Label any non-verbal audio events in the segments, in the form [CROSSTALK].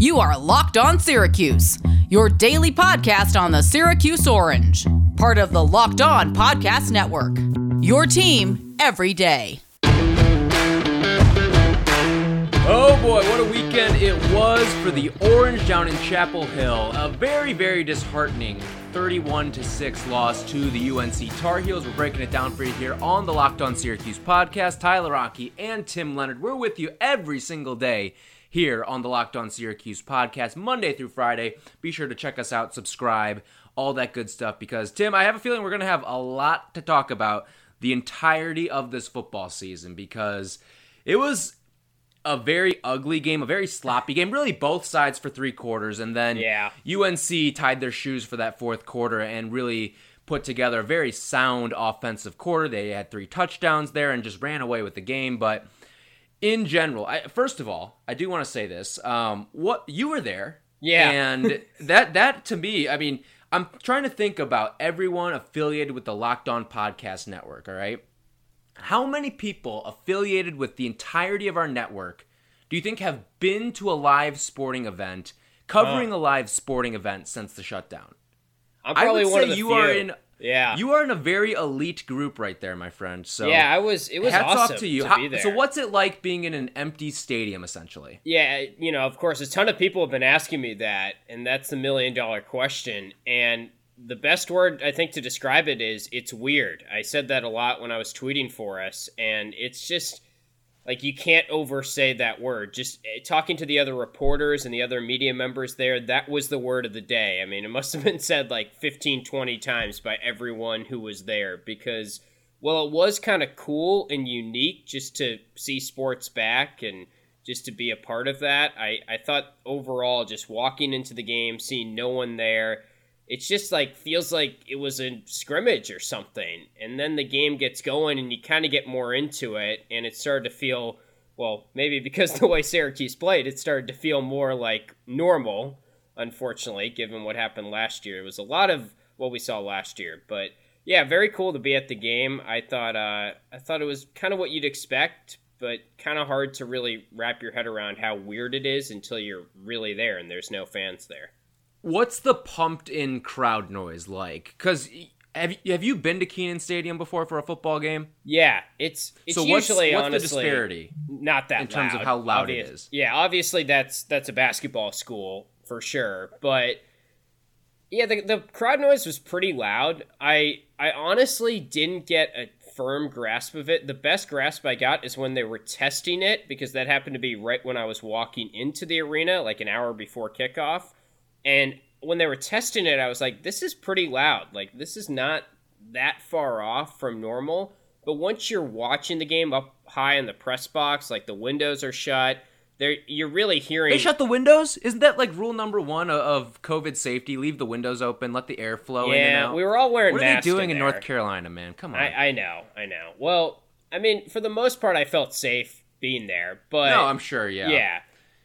You are Locked On Syracuse, your daily podcast on the Syracuse Orange, part of the Locked On Podcast Network. Your team every day. Oh boy, what a weekend it was for the Orange down in Chapel Hill. A very, very disheartening 31 to 6 loss to the UNC Tar Heels. We're breaking it down for you here on the Locked On Syracuse podcast. Tyler Rocky and Tim Leonard. We're with you every single day here on the Locked On Syracuse podcast, Monday through Friday. Be sure to check us out, subscribe, all that good stuff because Tim, I have a feeling we're going to have a lot to talk about the entirety of this football season because it was a very ugly game, a very sloppy game. Really, both sides for three quarters, and then yeah. UNC tied their shoes for that fourth quarter and really put together a very sound offensive quarter. They had three touchdowns there and just ran away with the game. But in general, I, first of all, I do want to say this: um, what you were there, yeah, and that that to me, I mean, I'm trying to think about everyone affiliated with the Locked On Podcast Network. All right how many people affiliated with the entirety of our network do you think have been to a live sporting event, covering a live sporting event since the shutdown? I'm probably I would one say of the you few. are in. Yeah, you are in a very elite group right there, my friend. So yeah, I was. It was hats awesome off to you. To How, be there. so what's it like being in an empty stadium, essentially? Yeah, you know, of course, a ton of people have been asking me that, and that's the million dollar question. And the best word I think to describe it is it's weird. I said that a lot when I was tweeting for us, and it's just like you can't oversay that word. Just eh, talking to the other reporters and the other media members there, that was the word of the day. I mean, it must have [LAUGHS] been said like 15, 20 times by everyone who was there because, well, it was kind of cool and unique just to see sports back and just to be a part of that. I, I thought overall, just walking into the game, seeing no one there, it's just like feels like it was a scrimmage or something. And then the game gets going and you kind of get more into it and it started to feel well maybe because [LAUGHS] the way syracuse played it started to feel more like normal unfortunately given what happened last year. It was a lot of what we saw last year but yeah very cool to be at the game. I thought uh, i thought it was kind of what you'd expect but kind of hard to really wrap your head around how weird it is until you're really there and there's no fans there What's the pumped in crowd noise like? Because have you, have you been to Kenan Stadium before for a football game? Yeah, it's it's so what's, usually what's honestly the disparity not that in terms of how loud obvious. it is. Yeah, obviously that's that's a basketball school for sure, but yeah, the the crowd noise was pretty loud. I I honestly didn't get a firm grasp of it. The best grasp I got is when they were testing it because that happened to be right when I was walking into the arena, like an hour before kickoff. And when they were testing it, I was like, this is pretty loud. Like, this is not that far off from normal. But once you're watching the game up high in the press box, like the windows are shut, there you're really hearing. They shut the windows. Isn't that like rule number one of COVID safety? Leave the windows open, let the air flow yeah, in and out. we were all wearing. What are they doing in, there. North Carolina, man? Come on. I, I know, I know. Well, I mean, for the most part, I felt safe being there, but no, I'm sure. Yeah. yeah.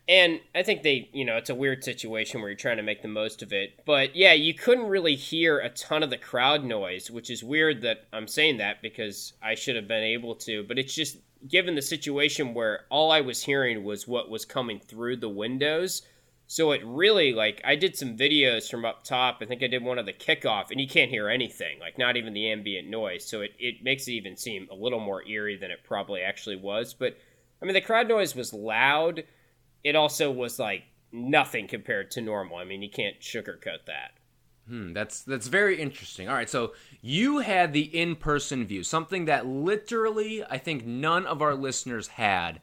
And I think they, you know, it's a weird situation where you're trying to make the most of it. But yeah, you couldn't really hear a ton of the crowd noise, which is weird that I'm saying that because I should have been able to. But it's just given the situation where all I was hearing was what was coming through the windows. So it really, like, I did some videos from up top. I think I did one of the kickoff, and you can't hear anything, like, not even the ambient noise. So it, it makes it even seem a little more eerie than it probably actually was. But, I mean, the crowd noise was loud it also was like nothing compared to normal. I mean, you can't sugarcoat that. Hmm, that's that's very interesting. All right, so you had the in-person view, something that literally I think none of our listeners had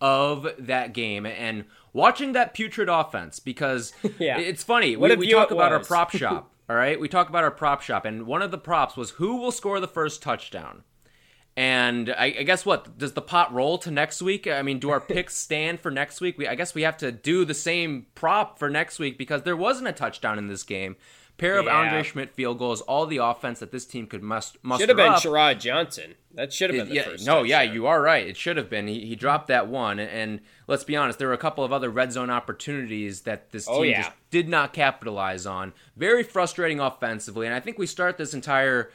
of that game, and watching that putrid offense because [LAUGHS] yeah. it's funny. What we, we talk about our prop [LAUGHS] shop. All right, we talk about our prop shop, and one of the props was who will score the first touchdown. And I, I, guess what does the pot roll to next week? I mean, do our [LAUGHS] picks stand for next week? We, I guess we have to do the same prop for next week because there wasn't a touchdown in this game. Pair of Yeah. Andre Szmyt field goals, all the offense that this team could must, muster Should have been up. Sharod Johnson. That should have been the yeah, first. no, yeah, you are right. It should have been. He, he dropped that one, and, and let's be honest, there were a couple of other red zone opportunities that this oh, team Oh, yeah. just did not capitalize on. Very frustrating offensively, and I think we start this entire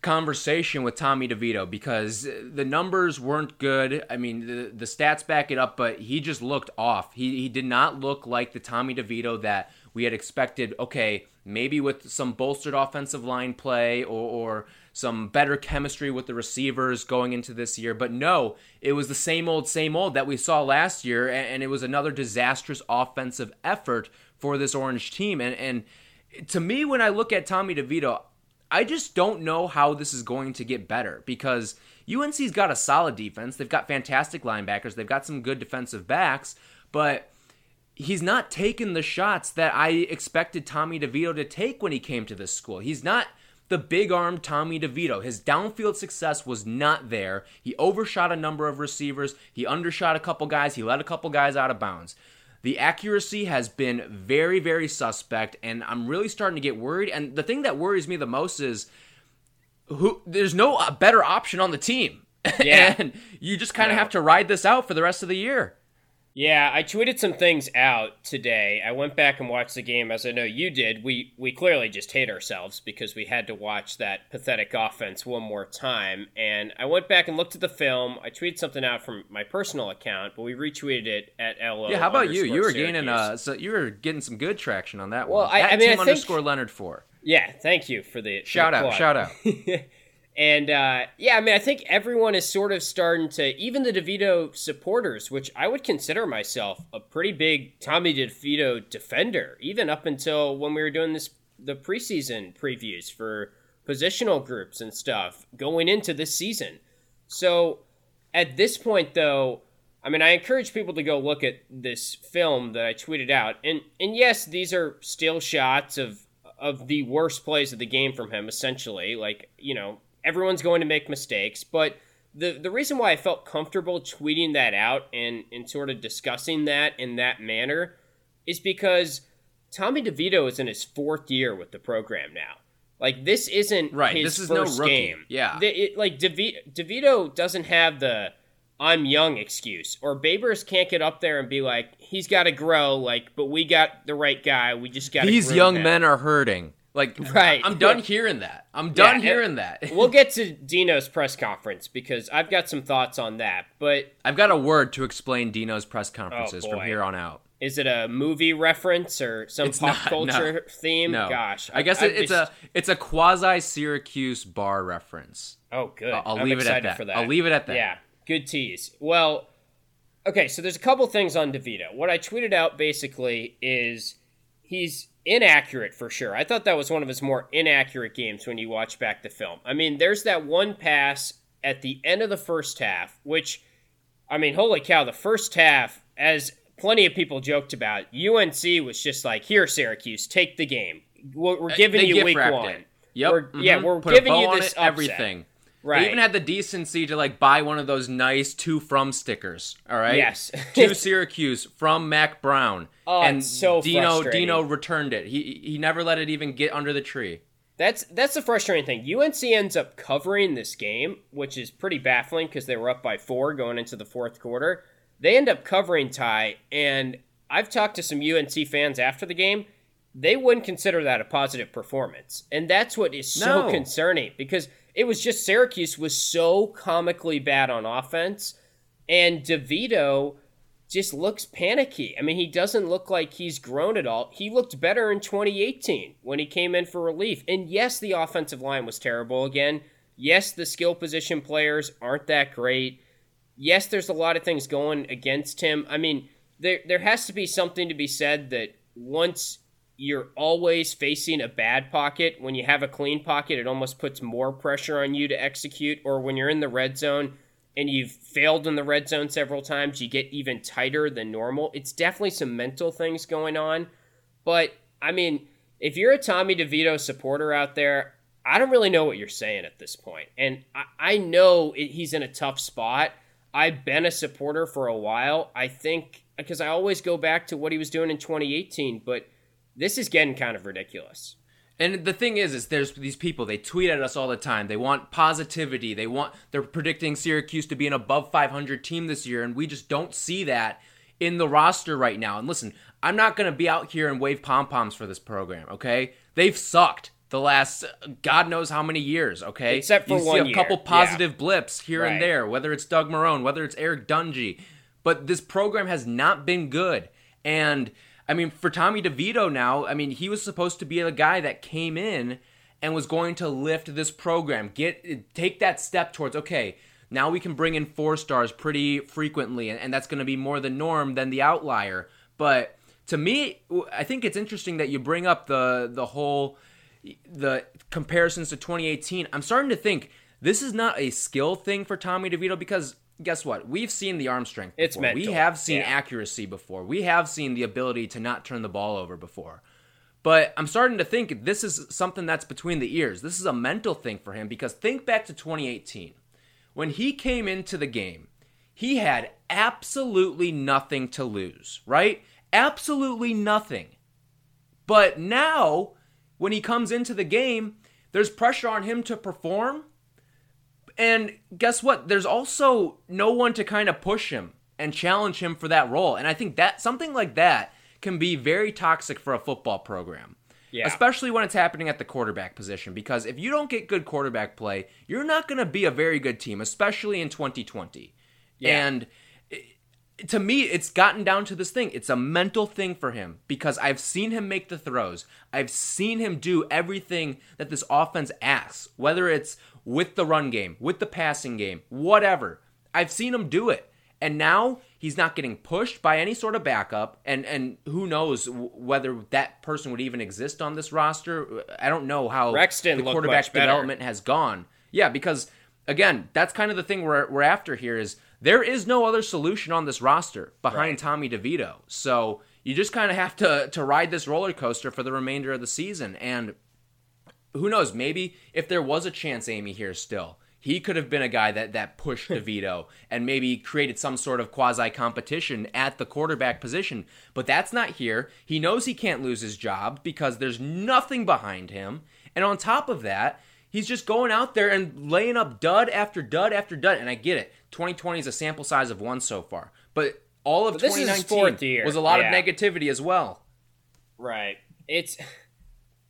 conversation with Tommy DeVito because the numbers weren't good. I mean, the, the stats back it up, but he just looked off. He, he did not look like the Tommy DeVito that we had expected. Okay, maybe with some bolstered offensive line play or, or some better chemistry with the receivers going into this year. But no, it was the same old, same old that we saw last year, and, and it was another disastrous offensive effort for this Orange team. And, and to me, when I look at Tommy DeVito, I just don't know how this is going to get better because UNC's got a solid defense. They've got fantastic linebackers. They've got some good defensive backs, but he's not taking the shots that I expected Tommy DeVito to take when he came to this school. He's not the big arm Tommy DeVito. His downfield success was not there. He overshot a number of receivers. He undershot a couple guys. He let a couple guys out of bounds. The accuracy has been very, very suspect, and I'm really starting to get worried. And the thing that worries me the most is who there's no uh, better option on the team. [LAUGHS] Yeah. and you just kind of have to ride this out for the rest of the year. Yeah, I tweeted some things out today. I went back and watched the game as I know you did. We we clearly just hate ourselves because we had to watch that pathetic offense one more time. And I went back and looked at the film. I tweeted something out from my personal account, but we retweeted it at LO. Yeah, how about you? You were gaining Syracuse. uh, so you were getting some good traction on that Well, one. I- I mean, I think- underscore Leonard four. Yeah, thank you for the for Shout the out, plug. shout out. [LAUGHS] And uh, yeah, I mean, I think everyone is sort of starting to, even the DeVito supporters, which I would consider myself a pretty big Tommy DeVito defender, even up until when we were doing this the preseason previews for positional groups and stuff going into this season. So at this point, though, I mean, I encourage people to go look at this film that I tweeted out, and and yes, these are still shots of of the worst plays of the game from him. Essentially, like you know, everyone's going to make mistakes, but the the reason why I felt comfortable tweeting that out and and sort of discussing that in that manner is because Tommy DeVito is in his fourth year with the program now. Like this isn't Right, his this is no rookie. game. Yeah. The- it- like DeVito, DeVito doesn't have the I'm young excuse, or Babers can't get up there and be like he's got to grow. Like, but we got the right guy. We just got These young men are hurting. Like, [LAUGHS] Right. I'm done hearing that. I'm done Yeah, hearing that. we'll [LAUGHS] get to Dino's press conference because I've got some thoughts on that. But I've got a word to explain Dino's press conferences from Oh, boy. here on out. is it a movie reference or some It's pop not, culture theme? No, Gosh, I guess I'd it, it's be- a it's a quasi Syracuse bar reference. Oh, good. I'll- I'll leave it at that. For that. I'll leave it at that. Yeah, good tease. Well, okay, so there's a couple things on DeVito. What I tweeted out basically is he's inaccurate for sure. I thought that was one of his more inaccurate games when you watch back the film. I mean, there's that one pass at the end of the first half, which, I mean, holy cow, the first half, as plenty of people joked about, UNC was just like, here, Syracuse, take the game. We're, we're giving Uh, They you week one. it. Yep. We're- yeah, mhm. we're Put giving you this upset. everything. Right. They even had the decency to like buy one of those nice two from stickers. All right. Yes. [LAUGHS] to Syracuse from Mack Brown. Oh, and so Dino. Dino returned it. He he never let it even get under the tree. That's that's the frustrating thing. UNC ends up covering this game, which is pretty baffling because they were up by four going into the fourth quarter. They end up covering tie, and I've talked to some UNC fans after the game. They wouldn't consider that a positive performance, and that's what is so No. concerning because it was just Syracuse was so comically bad on offense, and DeVito just looks panicky. I mean, he doesn't look like he's grown at all. He looked better in 2018 when he came in for relief. And yes, the offensive line was terrible again. Yes, the skill position players aren't that great. Yes, there's a lot of things going against him. I mean, there there has to be something to be said that once you're always facing a bad pocket, when you have a clean pocket, it almost puts more pressure on you to execute. Or when you're in the red zone, and you've failed in the red zone several times, you get even tighter than normal. It's definitely some mental things going on. But, I mean, if you're a Tommy DeVito supporter out there, I don't really know what you're saying at this point. And I, I know it, he's in a tough spot. I've been a supporter for a while. I think, because I always go back to what he was doing in 2018, but this is getting kind of ridiculous. And the thing is, is there's these people. They tweet at us all the time. They want positivity. They want. They're predicting Syracuse to be an above 500 team this year, and we just don't see that in the roster right now. And listen, I'm not going to be out here and wave pom poms for this program. Okay, they've sucked. the last God knows how many years. Okay, except for you one see a year. couple positive yeah. blips here Right. and there, whether it's Doug Marrone, whether it's Eric Dungey, but this program has not been good. And I mean, for Tommy DeVito now, I mean, he was supposed to be the guy that came in and was going to lift this program, get take that step towards okay. Now we can bring in four stars pretty frequently, and, and that's going to be more the norm than the outlier. But to me, I think it's interesting that you bring up the the whole the comparisons to 2018. I'm starting to think this is not a skill thing for Tommy DeVito because guess what? We've seen the arm strength. It's before. We have seen Yeah. accuracy before. We have seen the ability to not turn the ball over before. But I'm starting to think this is something that's between the ears. This is a mental thing for him because think back to 2018. When he came into the game, he had absolutely nothing to lose, right? Absolutely nothing. But now, when he comes into the game, there's pressure on him to perform. And guess what? There's also no one to kind of push him and challenge him for that role. And I think that something like that can be very toxic for a football program. Yeah. Especially when it's happening at the quarterback position. Because if you don't get good quarterback play, you're not going to be a very good team, especially in 2020. Yeah. And to me, it's gotten down to this thing. It's a mental thing for him because I've seen him make the throws. I've seen him do everything that this offense asks, whether it's with the run game, with the passing game, whatever. I've seen him do it. And now he's not getting pushed by any sort of backup. And, and who knows whether that person would even exist on this roster. I don't know how Rexton the quarterback development has gone. Yeah, because again, that's kind of the thing we're, we're after here is there is no other solution on this roster behind Right. Tommy DeVito. So you just kind of have to to ride this roller coaster for the remainder of the season. And who knows, maybe if there was a chance Amy here still, he could have been a guy that that pushed [LAUGHS] DeVito and maybe created some sort of quasi competition at the quarterback position. But that's not here. He knows he can't lose his job because there's nothing behind him. And on top of that, he's just going out there and laying up dud after dud after dud. And I get it. 2020 is a sample size of one so far. But all of But this is his 2019 was a lot Yeah. of negativity as well. Right. It's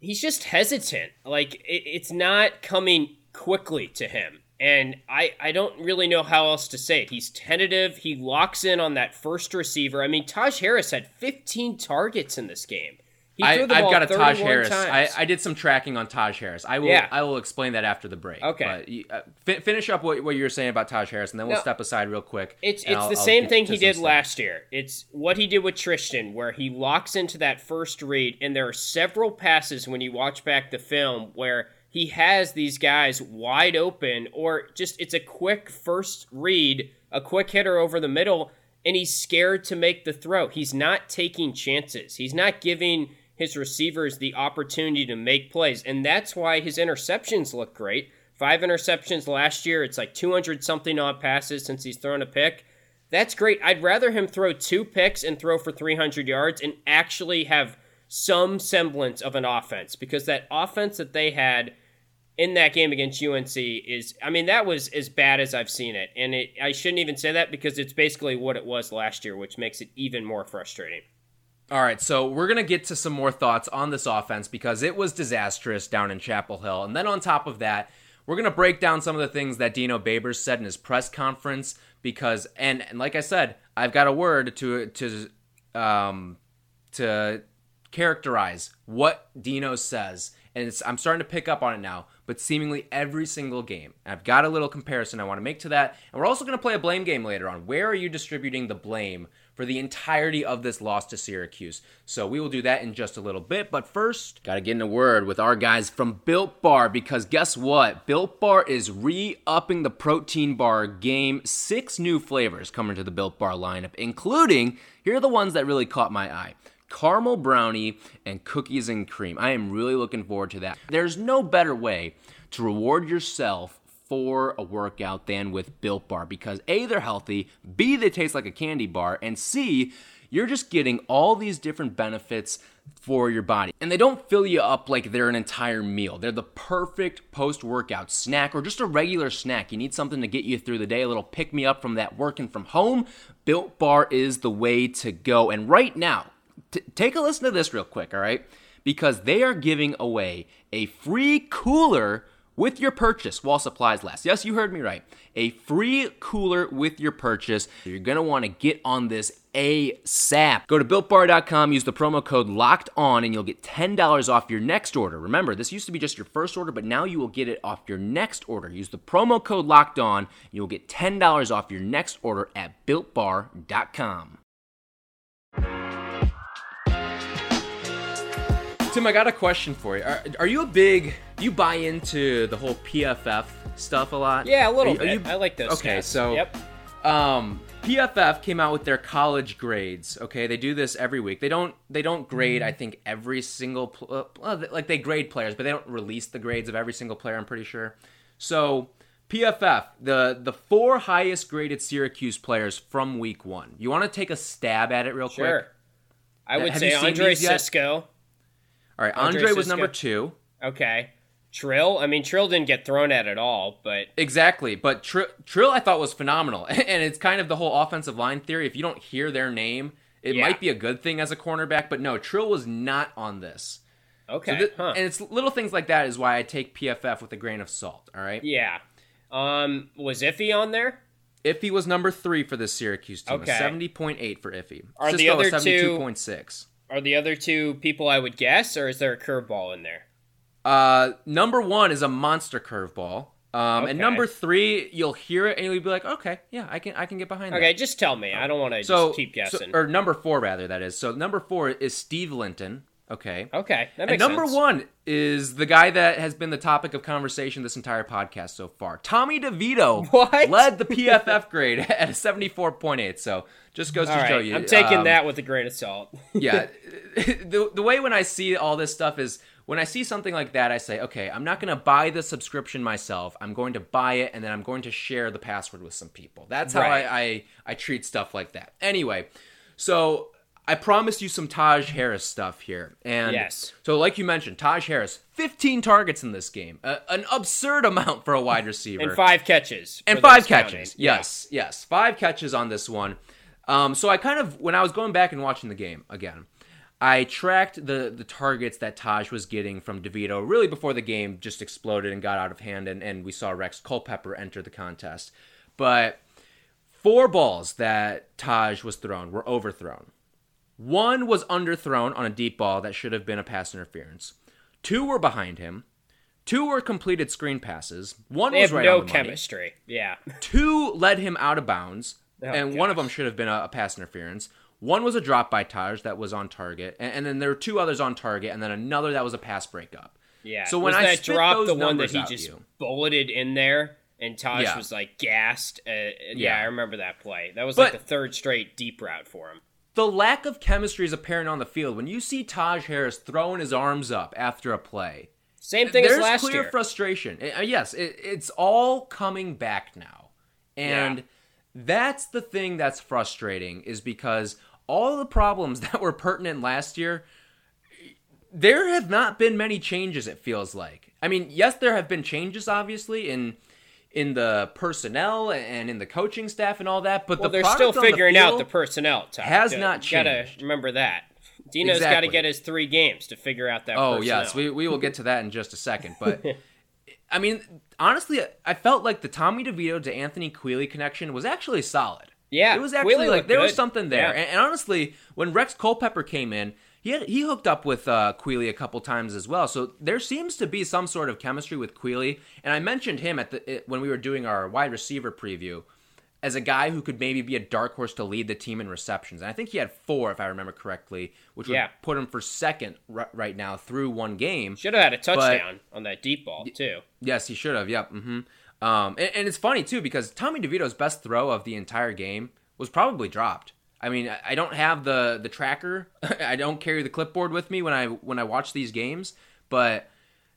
he's just hesitant. Like it, it's not coming quickly to him. And I, I don't really know how else to say it. He's tentative. He locks in on that first receiver. I mean, Taj Harris had 15 targets in this game. I, I've got a Taj Harris. I. I did some tracking on Taj Harris. I will. Yeah. I will explain that after the break. Okay. But uh, fi- finish up what, what you were saying about Taj Harris, and then we'll No. step aside real quick. It's it's I'll- the I'll same thing he did stuff. last year. It's what he did with Trishton, where he locks into that first read, and there are several passes when you watch back the film where he has these guys wide open, or just it's a quick first read, a quick hitter over the middle, and he's scared to make the throw. He's not taking chances. He's not giving his receivers the opportunity to make plays, and that's why his interceptions look great. Five interceptions last year. It's like 200 something odd passes since he's thrown a pick. That's great. I'd rather him throw two picks and throw for 300 yards and actually have some semblance of an offense because that offense that they had in that game against UNC is I mean that was as bad as I've seen it. And it I shouldn't even say that because it's basically what it was last year, which makes it even more frustrating. All right, so we're going to get to some more thoughts on this offense because it was disastrous down in Chapel Hill. And then on top of that, we're going to break down some of the things that Dino Babers said in his press conference because and, and like I said, I've got a word to to um to characterize what Dino says. And I'm starting to pick up on it now, but seemingly every single game. I've got a little comparison I want to make to that. And we're also going to play a blame game later on. Where are you distributing the blame for the entirety of this loss to Syracuse? So we will do that in just a little bit. But first, got to get in a word with our guys from Built Bar because guess what? Built Bar is re upping the protein bar game. Six new flavors coming to the Built Bar lineup, including here are the ones that really caught my eye caramel brownie, and cookies and cream. I am really looking forward to that. There's no better way to reward yourself for a workout than with Built Bar because A, they're healthy, B, they taste like a candy bar, and C, you're just getting all these different benefits for your body. And they don't fill you up like they're an entire meal. They're the perfect post workout snack or just a regular snack. You need something to get you through the day, a little pick me up from that working from home. Built Bar is the way to go. And right now, T- take a listen to this real quick, all right? because they are giving away a free cooler with your purchase while supplies last. Yes, you heard me right. A free cooler with your purchase. You're going to want to get on this ASAP. Go to builtbar.com, use the promo code locked on, and you'll get $10 off your next order. Remember, this used to be just your first order, but now you will get it off your next order. Use the promo code locked on, and you'll get $10 off your next order at builtbar.com. Tim, I got a question for you. Are, are you a big? You buy into the whole PFF stuff a lot? Yeah, a little Are you- are bit. you- I like those. Okay, stats. so yep. um, PFF came out with their college grades. Okay, they do this every week. They don't they don't grade. I think every single pl- uh, like they grade players, but they don't release the grades of every single player. I'm pretty sure. So PFF, the the four highest graded Syracuse players from week one. You want to take a stab at it real Sure. quick? I would Have say Andre? Cisco. All right, Andre Andre was number two. Okay. Trill. I mean, Trill didn't get thrown at at all, but Exactly, but Tr- Trill I thought was phenomenal, [LAUGHS] and it's kind of the whole offensive line theory. If you don't hear their name, it Yeah. might be a good thing as a cornerback. But no, Trill was not on this. okay. So thi- huh. And it's little things like that is why I take PFF with a grain of salt. All right. Yeah. Um, was Iffy on there? Iffy was number three for the Syracuse team. Okay. Seventy point eight for Iffy. Are the Cisco was other two- seventy two point six. Are the other two people I would guess, or is there a curveball in there? Uh, number one is a monster curveball. Um, Okay. and number three, you'll hear it and you'll be like, okay, yeah, I can, I can get behind that. Okay, just tell me. I don't want to So just keep guessing. so- or number four rather. That is. So number four is Steve Linton. Okay. okay, that And number sense. one is the guy that has been the topic of conversation this entire podcast so far. Tommy DeVito [LAUGHS] What? led the PFF grade [LAUGHS] at a 74.8. So just goes All to right, show you. I'm taking um, that with a grain of salt. [LAUGHS] yeah. the, the way when I see all this stuff is when I see something like that, I say, okay, I'm not going to buy the subscription myself. I'm going to buy it and then I'm going to share the password with some people. That's how Right. I, I, I treat stuff like that. Anyway, so I promised you some Taj Harris stuff here. And Yes. so, like you mentioned, Taj Harris, 15 targets in this game, a, an absurd amount for a wide [LAUGHS] receiver and five catches. and five those counting. catches. Yes, yes, five catches on this one. Um, so I kind of when I was going back and watching the game again, I tracked the the targets that Taj was getting from DeVito really before the game just exploded and got out of hand, and, and we saw Rex Culpepper enter the contest. But four balls that Taj was thrown were overthrown. One was underthrown on a deep ball that should have been a pass interference. Two were behind him. Two were completed screen passes. One They was right no on the money chemistry. Yeah. [LAUGHS] two led him out of bounds, Oh, and one of them should have been a, a pass interference. One was a drop by Taj that was on target, and, and then there were two others on target, and then another that was a pass breakup. Yeah. So when was I that spit drop the one that he just you- bulleted in there and Taj Yeah. was like gassed? Uh, yeah. Yeah. I remember that play. That was But- like the third straight deep route for him. The lack of chemistry is apparent on the field when you see Taj Harris throwing his arms up after a play. Same thing There's as last clear year. frustration. Uh, yes, it, it's all coming back now, and Yeah. that's the thing that's frustrating is because all the problems [LAUGHS] that were pertinent last year there have not been many changes it feels like i mean yes there have been changes obviously in in the personnel and in the coaching staff and all that but well, the they're still on the figuring out the personnel. Has You not Gotta changed. remember that. Dino's got to get his three games to figure out that. Oh personnel. yes, we, we will get to that in just a second. But [LAUGHS] I mean, honestly, I felt like the Tommy DeVito to Anthony Queeley connection was actually solid. Yeah, it was actually Queeley like there was something there. Yeah. And, and honestly, when Rex Culpepper came in, he had, he hooked up with uh, Queeley a couple times as well. So there seems to be some sort of chemistry with Queeley. And I mentioned him at the when we were doing our wide receiver preview as a guy who could maybe be a dark horse to lead the team in receptions. And I think he had four, if I remember correctly, which would Yeah. put him for second r- right now through one game. Should have had a touchdown on that deep ball too. Yes, he should have. Yep. hmm Um, and, and it's funny too because Tommy DeVito's best throw of the entire game was probably dropped. I mean, I- I don't have the the tracker. [LAUGHS] I don't carry the clipboard with me when I when I watch these games, but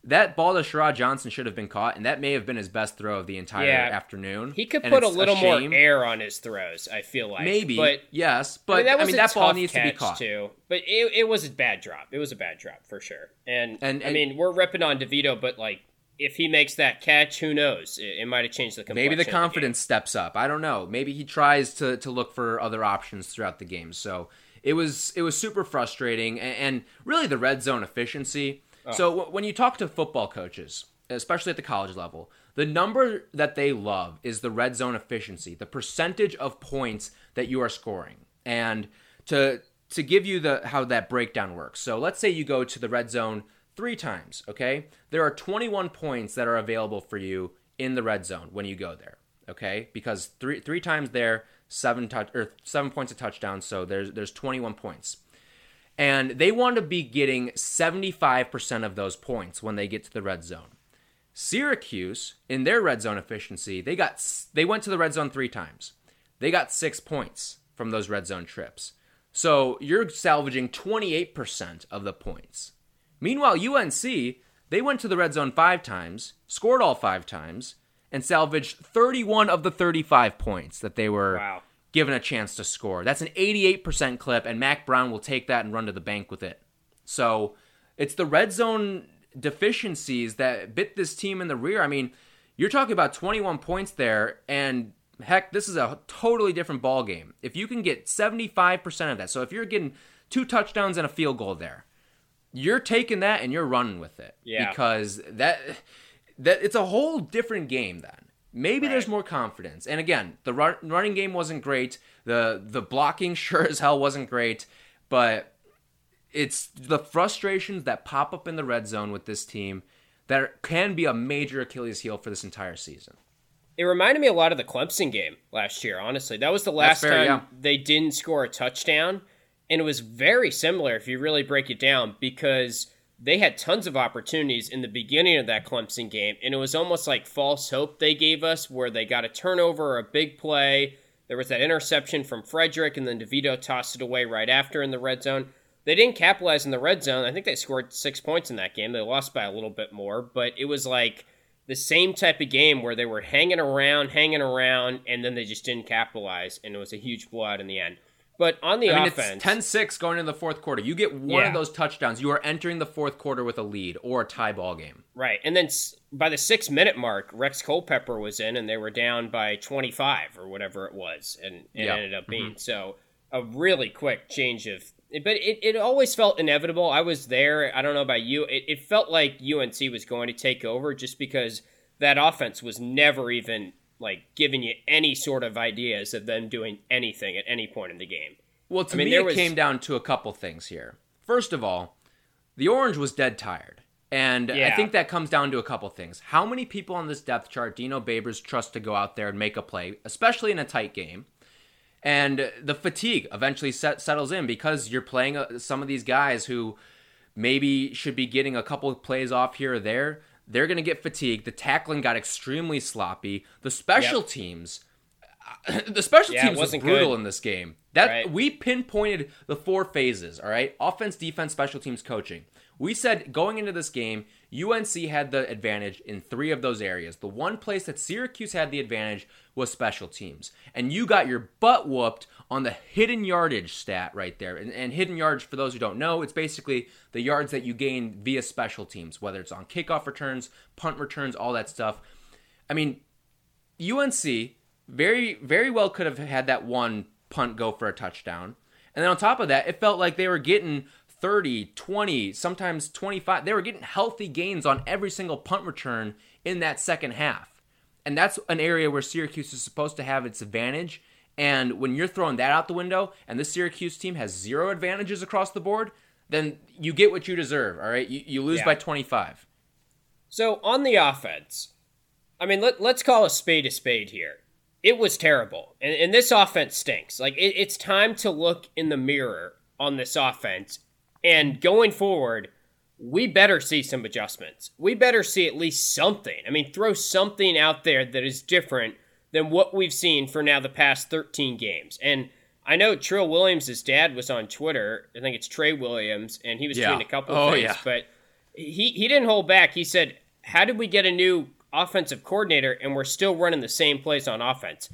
that ball to Sharod Johnson should have been caught, and that may have been his best throw of the entire Yeah. afternoon. He could And put a little more air on his throws. I feel like Maybe, but yes, I but mean, that, I mean that ball needs to be caught. too. But it, it was a bad drop. It was a bad drop for sure. And, And- I mean, we're ripping on DeVito, but like if he makes that catch, who knows? It, it might have changed the Maybe the confidence steps up. I don't know. Maybe he tries to to look for other options throughout the game. So it was it was super frustrating, and, and really the red zone efficiency. Oh. So w- when you talk to football coaches, especially at the college level, the number that they love is the red zone efficiency, the percentage of points that you are scoring. And to to give you the how that breakdown works. So let's say you go to the red zone 3 times, okay? There are 21 points that are available for you in the red zone when you go there, okay? Because 3 3 times there, 7 touch or 7 points of touchdown, so there's there's 21 points. And they want to be getting 75% of those points when they get to the red zone. Syracuse, in their red zone efficiency, they got they went to the red zone three times. They got six points from those red zone trips. So you're salvaging 28% of the points. Meanwhile, UNC, they went to the red zone five times, scored all five times, and salvaged 31 of the 35 points that they were wow. given a chance to score. That's an 88% clip, and Mack Brown will take that and run to the bank with it. So it's the red zone deficiencies that bit this team in the rear. I mean, you're talking about 21 points there, and heck, this is a totally different ball game. If you can get 75% of that, so if you're getting two touchdowns and a field goal there, you're taking that and you're running with it. Yeah. Because that that it's a whole different game then. Maybe right. there's more confidence. And again, the run, running game wasn't great. The the blocking [LAUGHS] sure as hell wasn't great, but it's the frustrations that pop up in the red zone with this team that can be a major Achilles heel for this entire season. It reminded me a lot of the Clemson game last year, honestly. That was the last fair, time yeah. they didn't score a touchdown. And it was very similar if you really break it down because they had tons of opportunities in the beginning of that Clemson game. And it was almost like false hope they gave us where they got a turnover or a big play. There was that interception from Fredrick, and then DeVito tossed it away right after in the red zone. They didn't capitalize in the red zone. I think they scored six points in that game. They lost by a little bit more, but it was like the same type of game where they were hanging around, hanging around, and then they just didn't capitalize, and it was a huge blowout in the end. But on the I mean, offense, 10-6 going into the fourth quarter. You get one yeah. of those touchdowns, you are entering the fourth quarter with a lead or a tie ball game. Right, and then by the six minute mark, Rex Culpepper was in, and they were down by twenty five or whatever it was, and it yep. ended up being mm-hmm. so a really quick change of but it, it always felt inevitable. I was there. I don't know about you. It, it felt like UNC was going to take over just because that offense was never even like giving you any sort of ideas of them doing anything at any point in the game. Well, to I mean, me, it was... came down to a couple things here. First of all, the Orange was dead tired. And yeah. I think that comes down to a couple things. How many people on this depth chart Dino Babers trust to go out there and make a play, especially in a tight game? and the fatigue eventually set, settles in because you're playing uh, some of these guys who maybe should be getting a couple of plays off here or there. They're going to get fatigued. The tackling got extremely sloppy. The special yep. teams, uh, [CLEARS THROAT] the special yeah, teams was brutal good. in this game. That right. we pinpointed the four phases. All right, offense, defense, special teams, coaching. We said going into this game, UNC had the advantage in three of those areas. The one place that Syracuse had the advantage was special teams. And you got your butt whooped on the hidden yardage stat right there. And, and, hidden yards, for those who don't know, it's basically the yards that you gain via special teams, whether it's on kickoff returns, punt returns, all that stuff. I mean, UNC very, very well could have had that one punt go for a touchdown. And then on top of that, it felt like they were getting 30, 20, sometimes 25. They were getting healthy gains on every single punt return in that second half. And that's an area where Syracuse is supposed to have its advantage. And when you're throwing that out the window and this Syracuse team has zero advantages across the board, then you get what you deserve, all right? You, you lose yeah. by 25. So on the offense, I mean, let, let's call a spade a spade here. It was terrible. And, and this offense stinks. Like, it, it's time to look in the mirror on this offense and going forward, we better see some adjustments. We better see at least something. I mean, throw something out there that is different than what we've seen for now the past 13 games. And I know Trill Williams' dad was on Twitter. I think it's Trey Williams, and he was yeah. tweeting a couple of oh, things. Yeah. But he, he didn't hold back. He said, How did we get a new offensive coordinator and we're still running the same plays on offense?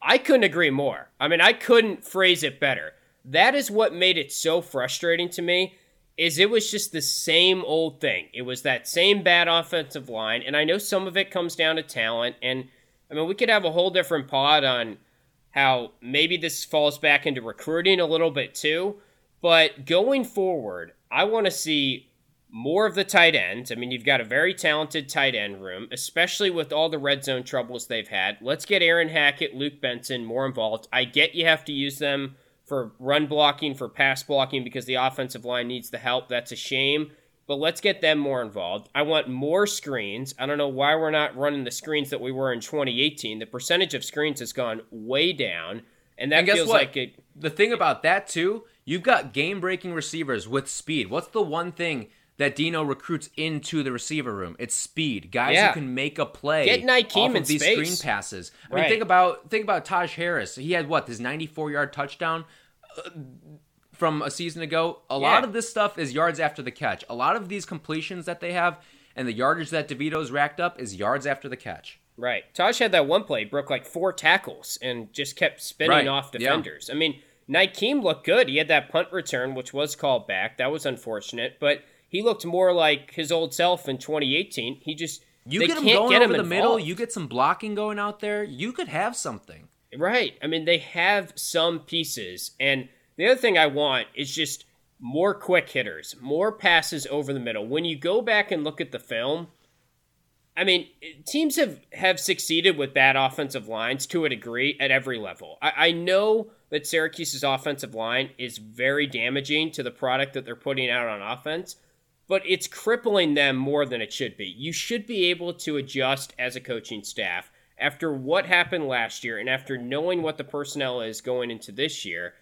I couldn't agree more. I mean, I couldn't phrase it better that is what made it so frustrating to me is it was just the same old thing. It was that same bad offensive line and I know some of it comes down to talent and I mean we could have a whole different pod on how maybe this falls back into recruiting a little bit too, But going forward, I want to see more of the tight ends. I mean, you've got a very talented tight end room, especially with all the red zone troubles they've had. Let's get Aaron Hackett, Luke Benson more involved. I get you have to use them for run blocking, for pass blocking, because the offensive line needs the help. That's a shame. But let's get them more involved. I want more screens. I don't know why we're not running the screens that we were in 2018. The percentage of screens has gone way down. And that And guess feels what? like it. The thing about that too, you've got game-breaking receivers with speed. What's the one thing that Dino recruits into the receiver room? It's speed. Guys Yeah. who can make a play Get Nykeem off in of these space. screen passes. I mean, think about think about Taj Harris. He had what his 94-yard touchdown uh, from a season ago. A lot of this stuff is yards after the catch. A lot of these completions that they have and the yardage that DeVito's racked up is yards after the catch. Right. Taj had that one play, broke like four tackles and just kept spinning Right. off Yeah. defenders. I mean, Nykeem looked good. He had that punt return, which was called back. That was unfortunate, but he looked more like his old self in 2018. He just You get him going get over him the middle, you get some blocking going out there, you could have something. Right. I mean, they have some pieces. And the other thing I want is just more quick hitters, more passes over the middle. When you go back and look at the film, I mean, teams have, have succeeded with bad offensive lines to a degree at every level. I, I know that Syracuse's offensive line is very damaging to the product that they're putting out on offense, but it's crippling them more than it should be. You should be able to adjust as a coaching staff after what happened last year and after knowing what the personnel is going into this year.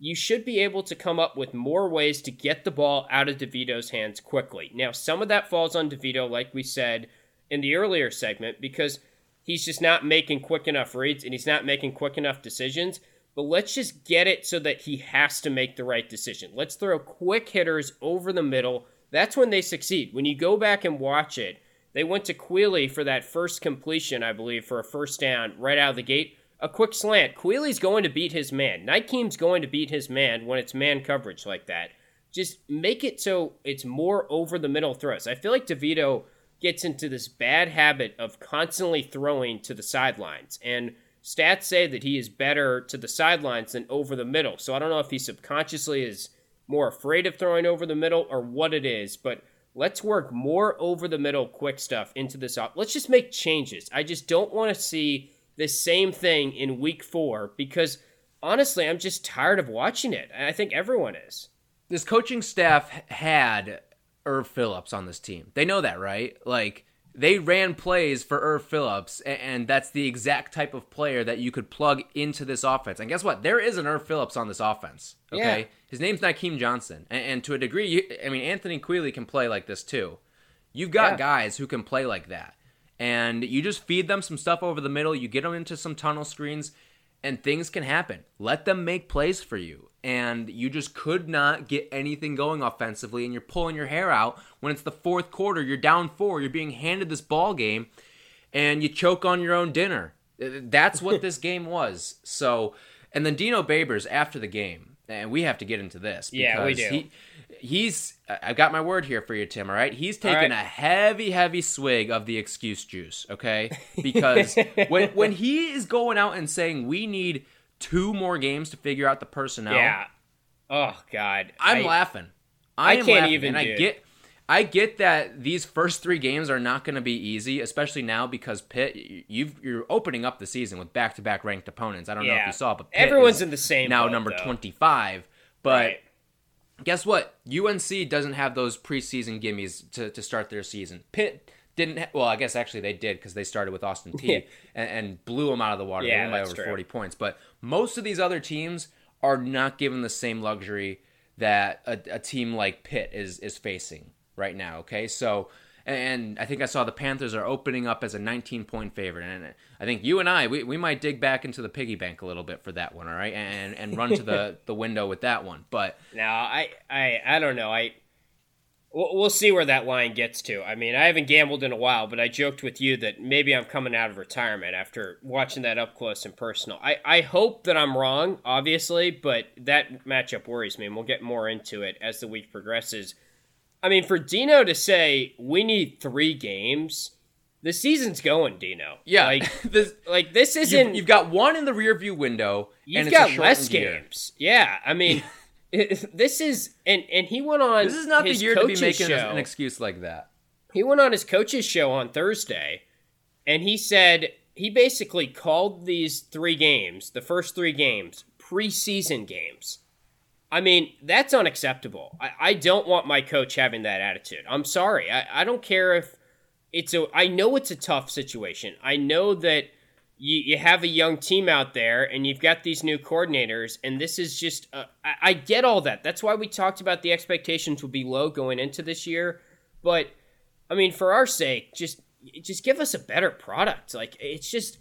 You should be able to come up with more ways to get the ball out of DeVito's hands quickly. Now, some of that falls on DeVito, like we said in the earlier segment, because he's just not making quick enough reads and he's not making quick enough decisions. But let's just get it so that he has to make the right decision. Let's throw quick hitters over the middle. That's when they succeed. When you go back and watch it, they went to Queeley for that first completion, I believe, for a first down right out of the gate. A quick slant. Queeley's going to beat his man. Nykeem's going to beat his man when it's man coverage like that. Just make it so it's more over the middle throws. I feel like DeVito gets into this bad habit of constantly throwing to the sidelines. And stats say that he is better to the sidelines than over the middle. So I don't know if he subconsciously is more afraid of throwing over the middle or what it is, but let's work more over the middle quick stuff into this op. Let's just make changes. I just don't want to see the same thing in week 4 because honestly, I'm just tired of watching it. I think everyone is. This coaching staff had Erv Philips on this team. They know that, right? Like they ran plays for Erv Philips, and that's the exact type of player that you could plug into this offense. And guess what? There is an Erv Philips on this offense. Okay, Yeah. his name's Nykeem Johnson, and, and to a degree, you, I mean Anthony Queeley can play like this too. You've got Yeah. guys who can play like that, and you just feed them some stuff over the middle. You get them into some tunnel screens, and things can happen. Let them make plays for you. And you just could not get anything going offensively, and you're pulling your hair out when it's the fourth quarter. You're down four. You're being handed this ball game, and you choke on your own dinner. That's what [LAUGHS] this game was. So, and then Dino Babers after the game, and we have to get into this. Yeah, we because do. He, he's, I've got my word here for you, Tim. All right, he's taking right. a heavy, heavy swig of the excuse juice. Okay, because [LAUGHS] when when he is going out and saying we need two more games to figure out the personnel, Yeah. Oh God. I'm I- laughing. I, I can't laughing, even, And I get, I get that these first three games are not going to be easy, especially now because Pitt. You've you're opening up the season with back to back ranked opponents. I don't know if you saw, but Pitt Everyone's is in the same now boat, number though. 25. But Right. guess what? UNC doesn't have those preseason gimmies to, to start their season. Pitt didn't. Ha- well, I guess actually they did because they started with Austin Peay [LAUGHS] Yeah. and, and blew them out of the water. Yeah, they won by over true. 40 points. But most of these other teams are not given the same luxury that a, a team like Pitt is is facing right now. Okay, so. And I think I saw the Panthers are opening up as a 19 point favorite. And I think you and I, we, we might dig back into the piggy bank a little bit for that one, all right? And, and run to the, [LAUGHS] the window with that one. But Now, I, I, I don't know. I, we'll, see where that line gets to. I mean, I haven't gambled in a while, but I joked with you that maybe I'm coming out of retirement after watching that up close and personal. I, I hope that I'm wrong, obviously, but that matchup worries me, and we'll get more into it as the week progresses. I mean, for Dino to say we need three games, the season's going, Dino. Yeah, like [LAUGHS] this, like this isn't. you've, you've got one in the rear view window, You've and it's a got less year. games. Yeah, I mean, [LAUGHS] [LAUGHS] this is and and he went on. This is not the year to be making show. an excuse like that. He went on his coach's show on Thursday, and he said he basically called these three games, the first three games, preseason games. I mean, that's unacceptable. I, I don't want my coach having that attitude. I'm sorry. I, I don't care if it's a. I know it's a tough situation. I know that you, you have a young team out there and you've got these new coordinators, and this is just. Uh, I, I get all that. That's why we talked about the expectations would be low going into this year. But I mean, for our sake, just just give us a better product. Like it's just,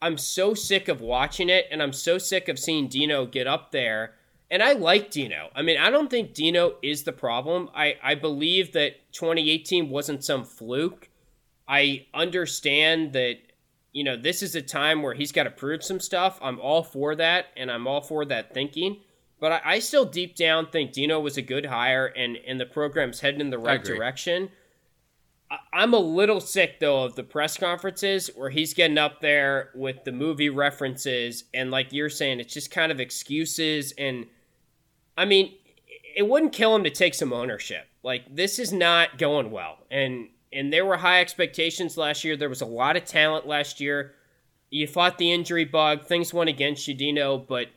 I'm so sick of watching it, and I'm so sick of seeing Dino get up there. And I like Dino. I mean, I don't think Dino is the problem. I, I believe that 2018 wasn't some fluke. I understand that, you know, this is a time where he's got to prove some stuff. I'm all for that, and I'm all for that thinking. But I, I still deep down think Dino was a good hire, and, and the program's heading in the right direction. I- I'm a little sick though of the press conferences where he's getting up there with the movie references and like you're saying it's just kind of excuses and I mean it wouldn't kill him to take some ownership. Like this is not going well. And and there were high expectations last year. There was a lot of talent last year. You fought the injury bug. Things went against you, Dino, but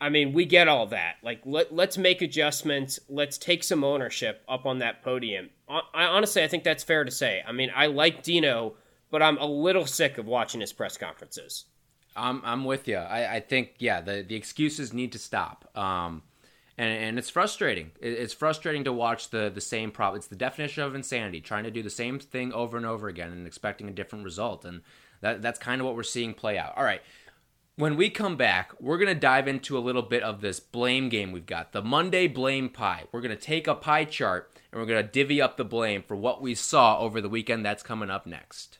I mean, we get all that. Like, let, let's make adjustments. Let's take some ownership up on that podium. I, I honestly, I think that's fair to say. I mean, I like Dino, but I'm a little sick of watching his press conferences. I'm I'm with you. I, I think yeah, the the excuses need to stop. Um, and and it's frustrating. It's frustrating to watch the the same problem. It's the definition of insanity, trying to do the same thing over and over again and expecting a different result. And that that's kind of what we're seeing play out. All right. When we come back, we're going to dive into a little bit of this blame game we've got. The Monday blame pie. We're going to take a pie chart and we're going to divvy up the blame for what we saw over the weekend. That's coming up next.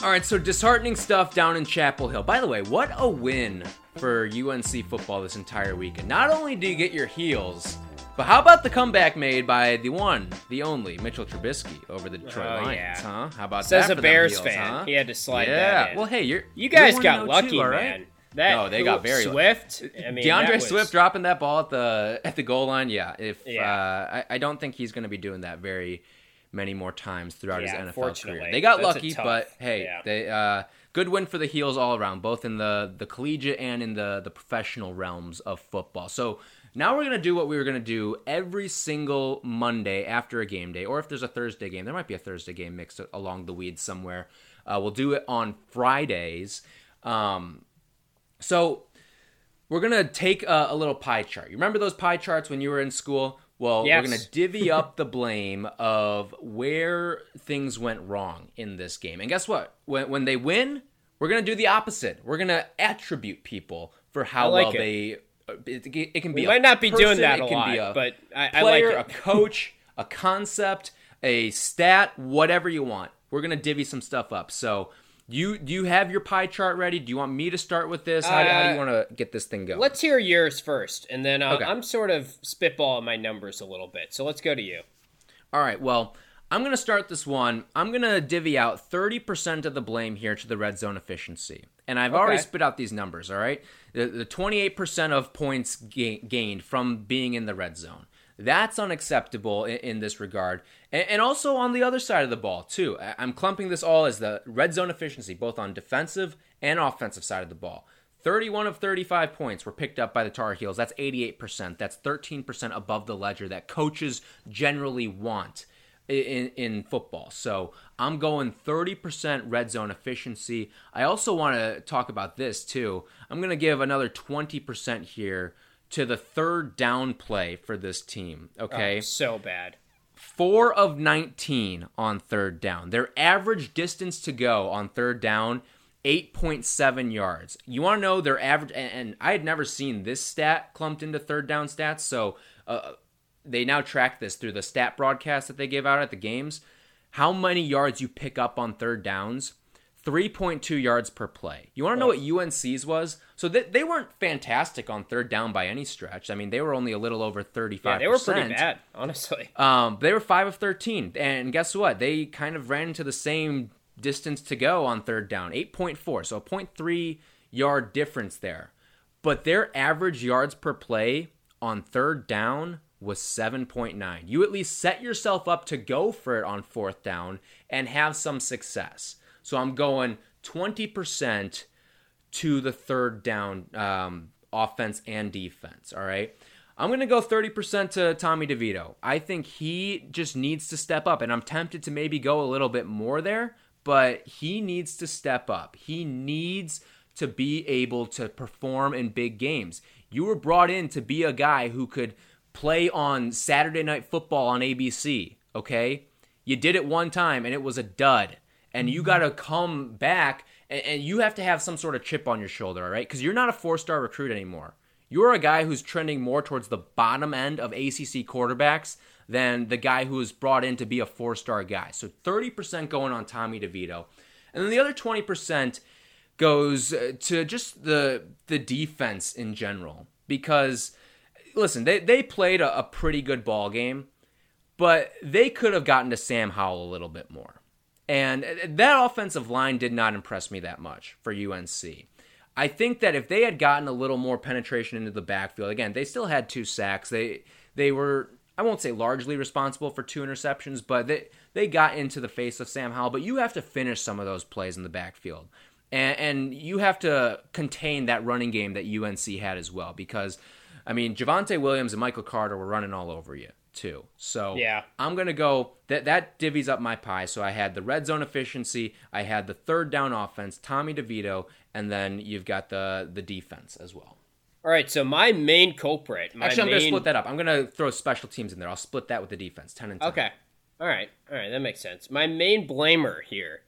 All right, so disheartening stuff down in Chapel Hill. By the way, what a win for UNC football this entire week. And Not only do you get your heels, but how about the comeback made by the one, the only Mitchell Trubisky over the Detroit Oh, Lions? yeah. Huh? How about Says that? a Bears heels, fan. huh? He had to slide yeah. Well, hey, you're You guys got lucky, too, all right? man. That No, they got very. Swift. I mean, DeAndre was- Swift dropping that ball at the at the goal line. Yeah, if Yeah. Uh, I, I don't think he's going to be doing that very many more times throughout Yeah, his NFL career. They got That's lucky, tough- but hey, yeah. they uh, good win for the heels all around, both in the the collegiate and in the the professional realms of football. So. Now we're gonna do what we were gonna do every single Monday after a game day, or if there's a Thursday game, there might be a Thursday game mixed along the weeds somewhere. Uh, we'll do it on Fridays. Um, so we're gonna take a, a little pie chart. You remember those pie charts when you were in school? Well, Yes. we're gonna [LAUGHS] divvy up the blame of where things went wrong in this game. And guess what? When when they win, we're gonna do the opposite. We're gonna attribute people for how like well it. they. Uh, it, it can be. We a might not be doing person, that it a can lot, be a but I, I like it. a coach, a concept, a stat, whatever you want. We're gonna divvy some stuff up. So. You do you have your pie chart ready? Do you want me to start with this? How, how do you Uh, want to get this thing going? Let's hear yours first, and then uh, Okay. I'm sort of spitballing my numbers a little bit. So let's go to you. All right, well, I'm going to start this one. I'm going to divvy out 30% of the blame here to the red zone efficiency. And I've already spit out these numbers, all right? The, the 28% of points ga- gained from being in the red zone. That's unacceptable in, in this regard. And, and also on the other side of the ball, too. I'm clumping this all as the red zone efficiency, both on defensive and offensive side of the ball. 31 of 35 points were picked up by the Tar Heels. That's 88%. That's 13% above the ledger that coaches generally want in, in football. So I'm going 30% red zone efficiency. I also want to talk about this too. I'm going to give another 20% here to the third down play for this team. Okay. Oh, so bad. Four of 19 on third down. Their average distance to go on third down, 8.7 yards. You want to know their average, and, and I had never seen this stat clumped into third down stats. So uh, they now track this through the stat broadcast that they give out at the games. How many yards you pick up on third downs? 3.2 yards per play. You want to know what UNC's was? So they, they weren't fantastic on third down by any stretch. I mean, they were only a little over 35%. Yeah, they were pretty bad, honestly. Um, they were five of thirteen, and guess what? They kind of ran into the same distance to go on third down, eight point four, so a 0.3 yard difference there. but their average yards per play on third down was 7.9. You at least set yourself up to go for it on fourth down and have some success. So I'm going 20% to the third down um, offense and defense. All right. I'm going to go 30% to Tommy DeVito. I think he just needs to step up, and I'm tempted to maybe go a little bit more there, but he needs to step up. He needs to be able to perform in big games. You were brought in to be a guy who could play on Saturday Night Football on ABC, okay? You did it one time and it was a dud. And you got to come back and, and, you have to have some sort of chip on your shoulder, all right? Because you're not a four star recruit anymore. You're a guy who's trending more towards the bottom end of ACC quarterbacks than the guy who was brought in to be a four star guy. So 30% going on Tommy DeVito. And then the other 20% goes uh, to just the the defense in general because listen they, they played a, a pretty good ball game but they could have gotten to sam howell a little bit more and that offensive line did not impress me that much for unc i think that if they had gotten a little more penetration into the backfield again they still had two sacks. They they were i won't say largely responsible for two interceptions but they they got into the face of sam howell. But you have to finish some of those plays in the backfield. And, and you have to contain that running game that UNC had as well because, I mean, Javonte Williams and Michael Carter were running all over you too. So yeah, I'm gonna go that that divvies up my pie. So I had the red zone efficiency, I had the third down offense, Tommy DeVito, and then you've got the the defense as well. All right, so my main culprit. My Actually, I'm main... gonna split that up. I'm gonna throw special teams in there. I'll split that with the defense, ten and 10. Okay. All right, all right, that makes sense. My main blamer here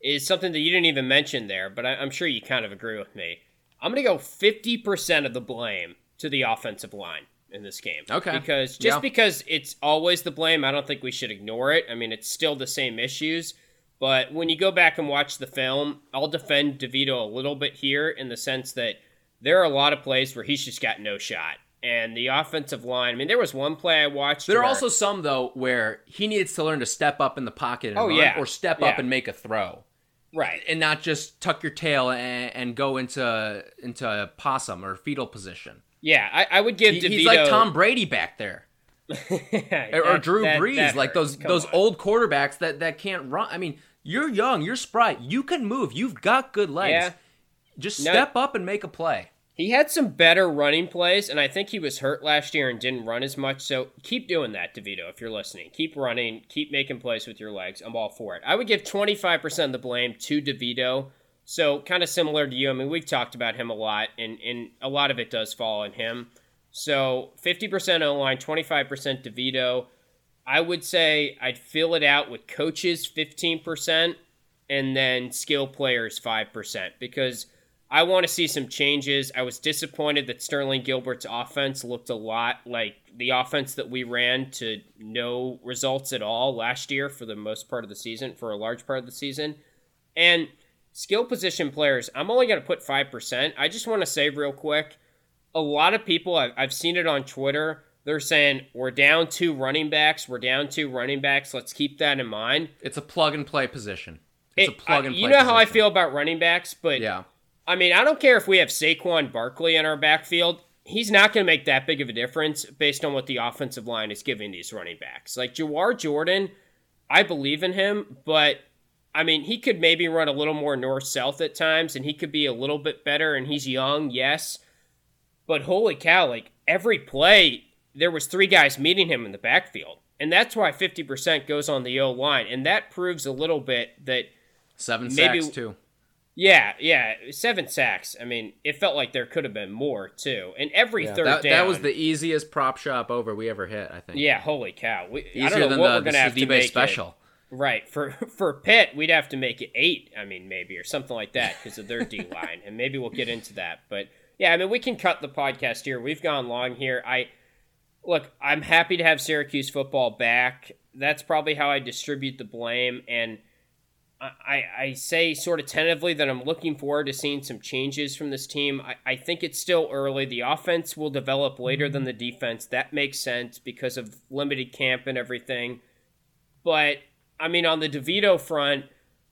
is something that you didn't even mention there, but I, am sure you kind of agree with me. I'm going to go 50% of the blame to the offensive line in this game. Okay. Because just yeah. because it's always the blame, I don't think we should ignore it. I mean, it's still the same issues. But when you go back and watch the film, I'll defend DeVito a little bit here in the sense that there are a lot of plays where he's just got no shot. And the offensive line, I mean, there was one play I watched. There where, are also some, though, where he needs to learn to step up in the pocket and oh, run, yeah. or step yeah. up and make a throw right and not just tuck your tail and, and go into into possum or fetal position yeah i, I would give he, DeVito... he's like tom brady back there [LAUGHS] that, or drew that, brees that like those Come those on. old quarterbacks that that can't run i mean you're young you're spry you can move you've got good legs yeah. just No. step up and make a play He had some better running plays, and I think he was hurt last year and didn't run as much. So keep doing that, DeVito, if you're listening. Keep running, keep making plays with your legs. I'm all for it. I would give 25% of the blame to DeVito. So kind of similar to you. I mean, we've talked about him a lot, and, and a lot of it does fall on him. So 50% O line, 25% DeVito. I would say I'd fill it out with coaches 15% and then skill players 5% because I want to see some changes. I was disappointed that Sterling Gilbert's offense looked a lot like the offense that we ran to no results at all last year for the most part of the season, for a large part of the season. And skill position players, I'm only going to put 5%. I just want to say real quick a lot of people, I've, I've seen it on Twitter, they're saying, we're down two running backs, we're down two running backs. Let's keep that in mind. it's a plug and play position it's It- a plug and I- play You know how I feel about running backs, but yeah I mean, I don't care if we have Saquon Barkley in our backfield. He's not going to make that big of a difference based on what the offensive line is giving these running backs. Like Jawhar Jordan, I believe in him, but I mean, he could maybe run a little more north south at times and he could be a little bit better and he's young, yes. But holy cow, like every play, there was three guys meeting him in the backfield. And that's why 50% goes on the O line. And that proves a little bit that seven Maybe- sacks too yeah, yeah, seven sacks. I mean, it felt like there could have been more too. And every Yeah, third that, down, that was the easiest prop shop over we ever hit i think yeah. Holy cow! We, I easier don't know than what the, we're gonna have to make special It. Right for [LAUGHS] for Pitt, we'd have to make it eight. I mean, maybe or something like that because of their D [LAUGHS] line, and maybe we'll get into that. But yeah, I mean, we can cut the podcast here. We've gone long here. I look. I'm happy to have Syracuse football back. That's probably how I distribute the blame and. I, I say sort of tentatively that I'm looking forward to seeing some changes from this team. I, I think it's still early. The offense will develop later than the mm-hmm. defense. That makes sense because of limited camp and everything. But, I mean, on the DeVito front,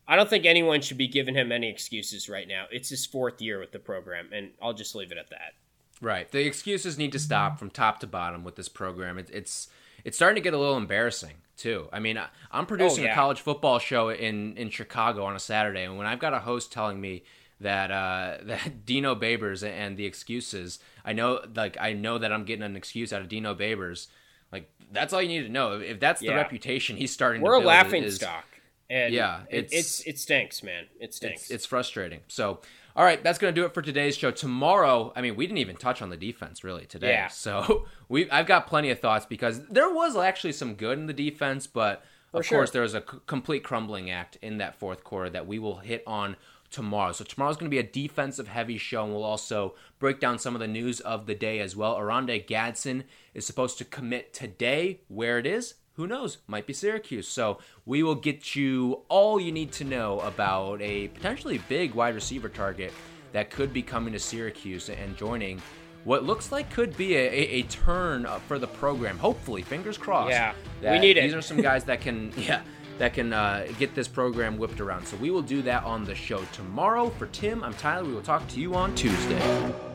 I don't think anyone should be giving him any excuses right now. It's his fourth year with the program, and I'll just leave it at that. Right. The excuses need to stop from top to bottom with this program. It, it's it's starting to get a little embarrassing too. I mean, I'm producing oh, yeah. a college football show in in Chicago on a Saturday, and when I've got a host telling me that uh, [LAUGHS] that Dino Babers and the excuses, I know like I know that I'm getting an excuse out of Dino Babers. Like that's all you need to know. If that's the Yeah. reputation he's starting, We're a laughing is- stock. And Yeah, it, it's- it's it stinks, man. It stinks. It's, it's frustrating. So, all right, that's going to do it for today's show. Tomorrow, I mean, we didn't even touch on the defense really today. Yeah. So [LAUGHS] we, I've got plenty of thoughts because there was actually some good in the defense, but of sure. course there was a c- complete crumbling act in that fourth quarter that we will hit on tomorrow. So tomorrow's going to be a defensive heavy show, and we'll also break down some of the news of the day as well. Oronde Gadsden is supposed to commit today. Where it is, who knows? Might be Syracuse. So we will get you all you need to know about a potentially big wide receiver target that could be coming to Syracuse and joining what looks like could be a, a, a turn for the program. Hopefully, fingers crossed. Yeah, we need it. These are some guys that can, [LAUGHS] yeah, that can uh, get this program whipped around. So we will do that on the show tomorrow. For Tim, I'm Tyler. We will talk to you on Tuesday.